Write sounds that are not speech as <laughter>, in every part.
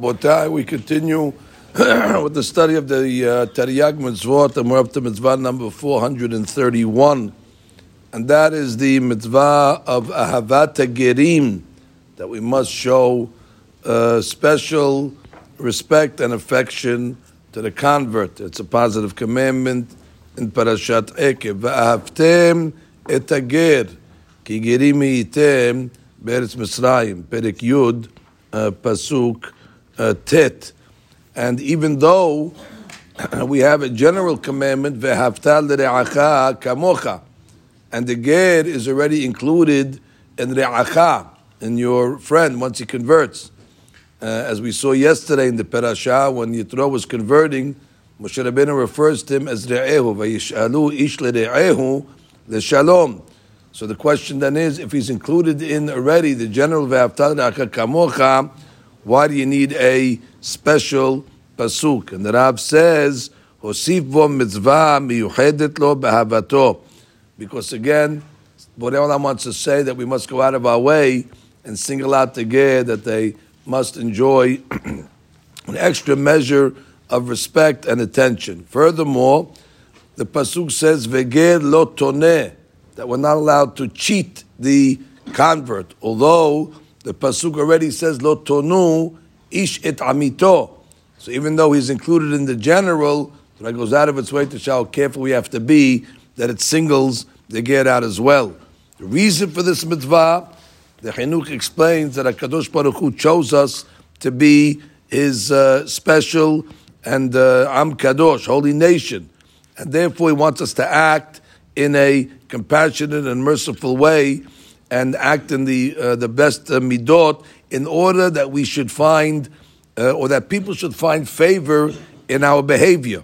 Botai, we continue <clears throat> with the study of the uh, Taryag Mitzvot, and we're up to mitzvah number 431. And that is the mitzvah of Ahavat Gerim, that we must show uh, special respect and affection to the convert. It's a positive commandment in Parashat Ekev. V'ahavtem et hager, ki gerim item be'eretz Mitzrayim, Perek Yud, uh, Pasuk uh, tet. And even though we have a general commandment, ve'haftal re'acha kamocha, and the ger is already included in re'acha, in your friend once he converts. Uh, as we saw yesterday in the parasha, when Yitro was converting, Moshe Rabbeinu refers to him as re'ehu, ve'yish'alu ish le're'ehu le'shalom. So the question then is, if he's included in already the general ve'haftal re'acha kamocha, why do you need a special pasuk? And the Rav says, "Hosif vo mitzvah miyuchedet lo behavato," because again, what Borei wants to say that we must go out of our way and single out the ger that they must enjoy <clears throat> an extra measure of respect and attention. Furthermore, the pasuk says "Veger lo toneh," that we're not allowed to cheat the convert, although the pasuk already says lo tonu ish et amito. So even though he's included in the general, it goes out of its way to show how careful we have to be that it singles the ger out as well. The reason for this mitzvah, the Chinuch explains that Hakadosh Baruch Hu chose us to be His uh, special and uh, Am Kadosh, holy nation, and therefore He wants us to act in a compassionate and merciful way and act in the uh, the best uh, midot in order that we should find uh, or that people should find favor in our behavior.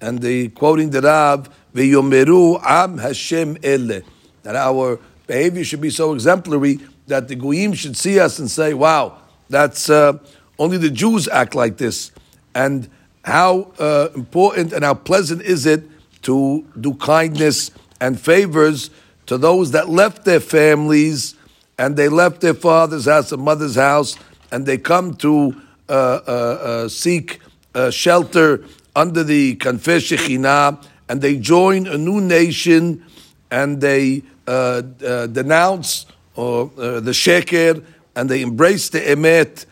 And the quoting the Rav, "V'yomeru am Hashem ele," that our behavior should be so exemplary that the goyim should see us and say, "Wow, that's uh, only the Jews act like this." And how uh, important and how pleasant is it to do kindness and favors to those that left their families and they left their father's house and mother's house and they come to uh, uh, uh, seek uh, shelter under the Kanfei Shekhinah and they join a new nation and they uh, uh, denounce the Sheker and they embrace the Emet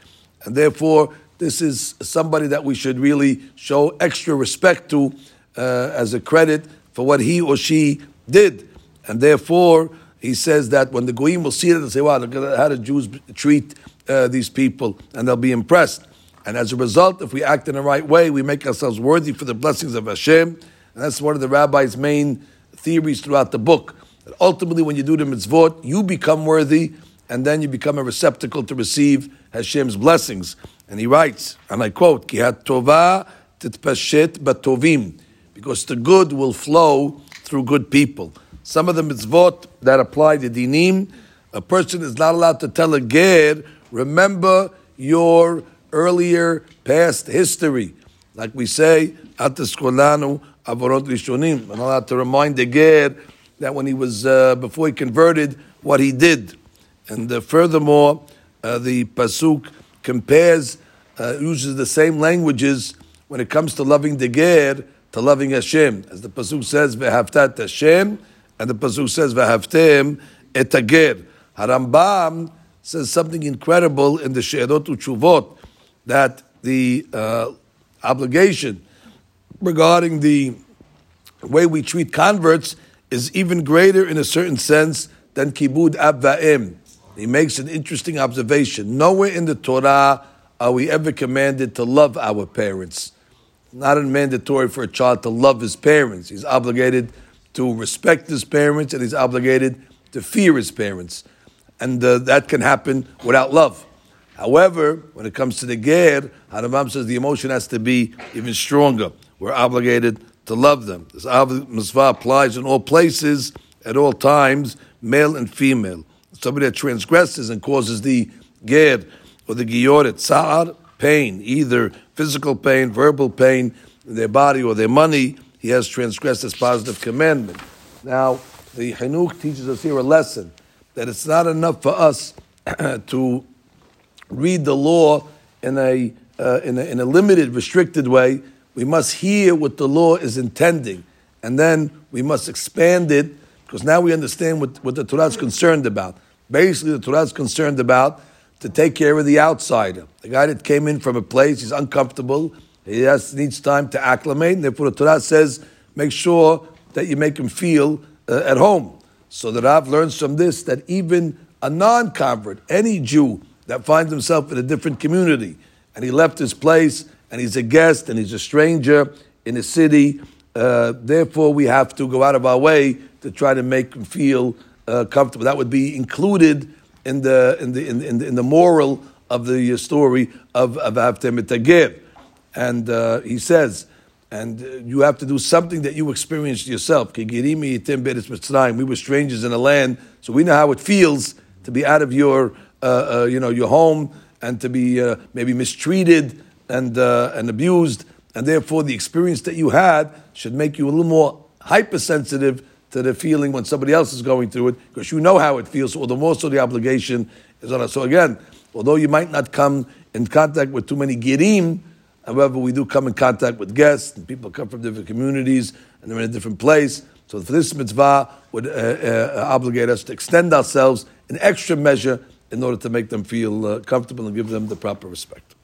and therefore this is somebody that we should really show extra respect to as a credit for what he or she did. And therefore, he says that when the Goyim will see it, they'll say, wow, look at how the Jews treat uh, these people, and they'll be impressed. And as a result, if we act in the right way, we make ourselves worthy for the blessings of Hashem. And that's one of the rabbi's main theories throughout the book. That ultimately, when you do the mitzvot, you become worthy, and then you become a receptacle to receive Hashem's blessings. And he writes, and I quote, Ki tova titpashet batovim, because the good will flow through good people. Some of the mitzvot that apply to dinim, a person is not allowed to tell a ger, remember your earlier past history. Like we say, ataskolanu avorot rishonim. I'm not allowed to remind the ger that when he was, uh, before he converted, what he did. And uh, furthermore, uh, the pasuk compares, uh, uses the same languages when it comes to loving the ger to loving Hashem. As the pasuk says, "Ve'havtat Hashem," and the pasuk says, "V'havtem etager." Harambam says something incredible in the She'erot Uchuvot that the uh, obligation regarding the way we treat converts is even greater in a certain sense than kibud av va'em. He makes an interesting observation. Nowhere in the Torah are we ever commanded to love our parents. Not mandatory for a child to love his parents. He's obligated to respect his parents and he's obligated to fear his parents. And uh, that can happen without love. However, when it comes to the ger, Harambam says the emotion has to be even stronger. We're obligated to love them. This mitzvah applies in all places, at all times, male and female. Somebody that transgresses and causes the ger or the gioret, tza'ar, pain, either physical pain, verbal pain, in their body or their money, he has transgressed this positive commandment. Now, the Chinuch teaches us here a lesson that it's not enough for us <clears throat> to read the law in a uh, in, a, in a limited, restricted way. We must hear what the law is intending, and then we must expand it because now we understand what, what the Torah is concerned about. Basically, the Torah is concerned about to take care of the outsider, the guy that came in from a place, he's uncomfortable, he has, needs time to acclimate, and therefore the Torah says, make sure that you make him feel uh, at home. So the Rav learns from this that even a non convert, any Jew that finds himself in a different community, and he left his place, and he's a guest, and he's a stranger in a city, uh, therefore we have to go out of our way to try to make him feel uh, comfortable. That would be included in the in the in, in, in the moral of the story of of Avtem And uh, he says, and uh, you have to do something that you experienced yourself. We were strangers in a land, so we know how it feels to be out of your uh, uh, you know your home and to be uh, maybe mistreated and uh, and abused. And therefore, the experience that you had should make you a little more hypersensitive to the feeling when somebody else is going through it, because you know how it feels. So the more so the obligation is on us. So again, although you might not come in contact with too many gerim, however, we do come in contact with guests, and people come from different communities, and they're in a different place. So for this mitzvah would uh, uh, obligate us to extend ourselves in extra measure in order to make them feel uh, comfortable and give them the proper respect.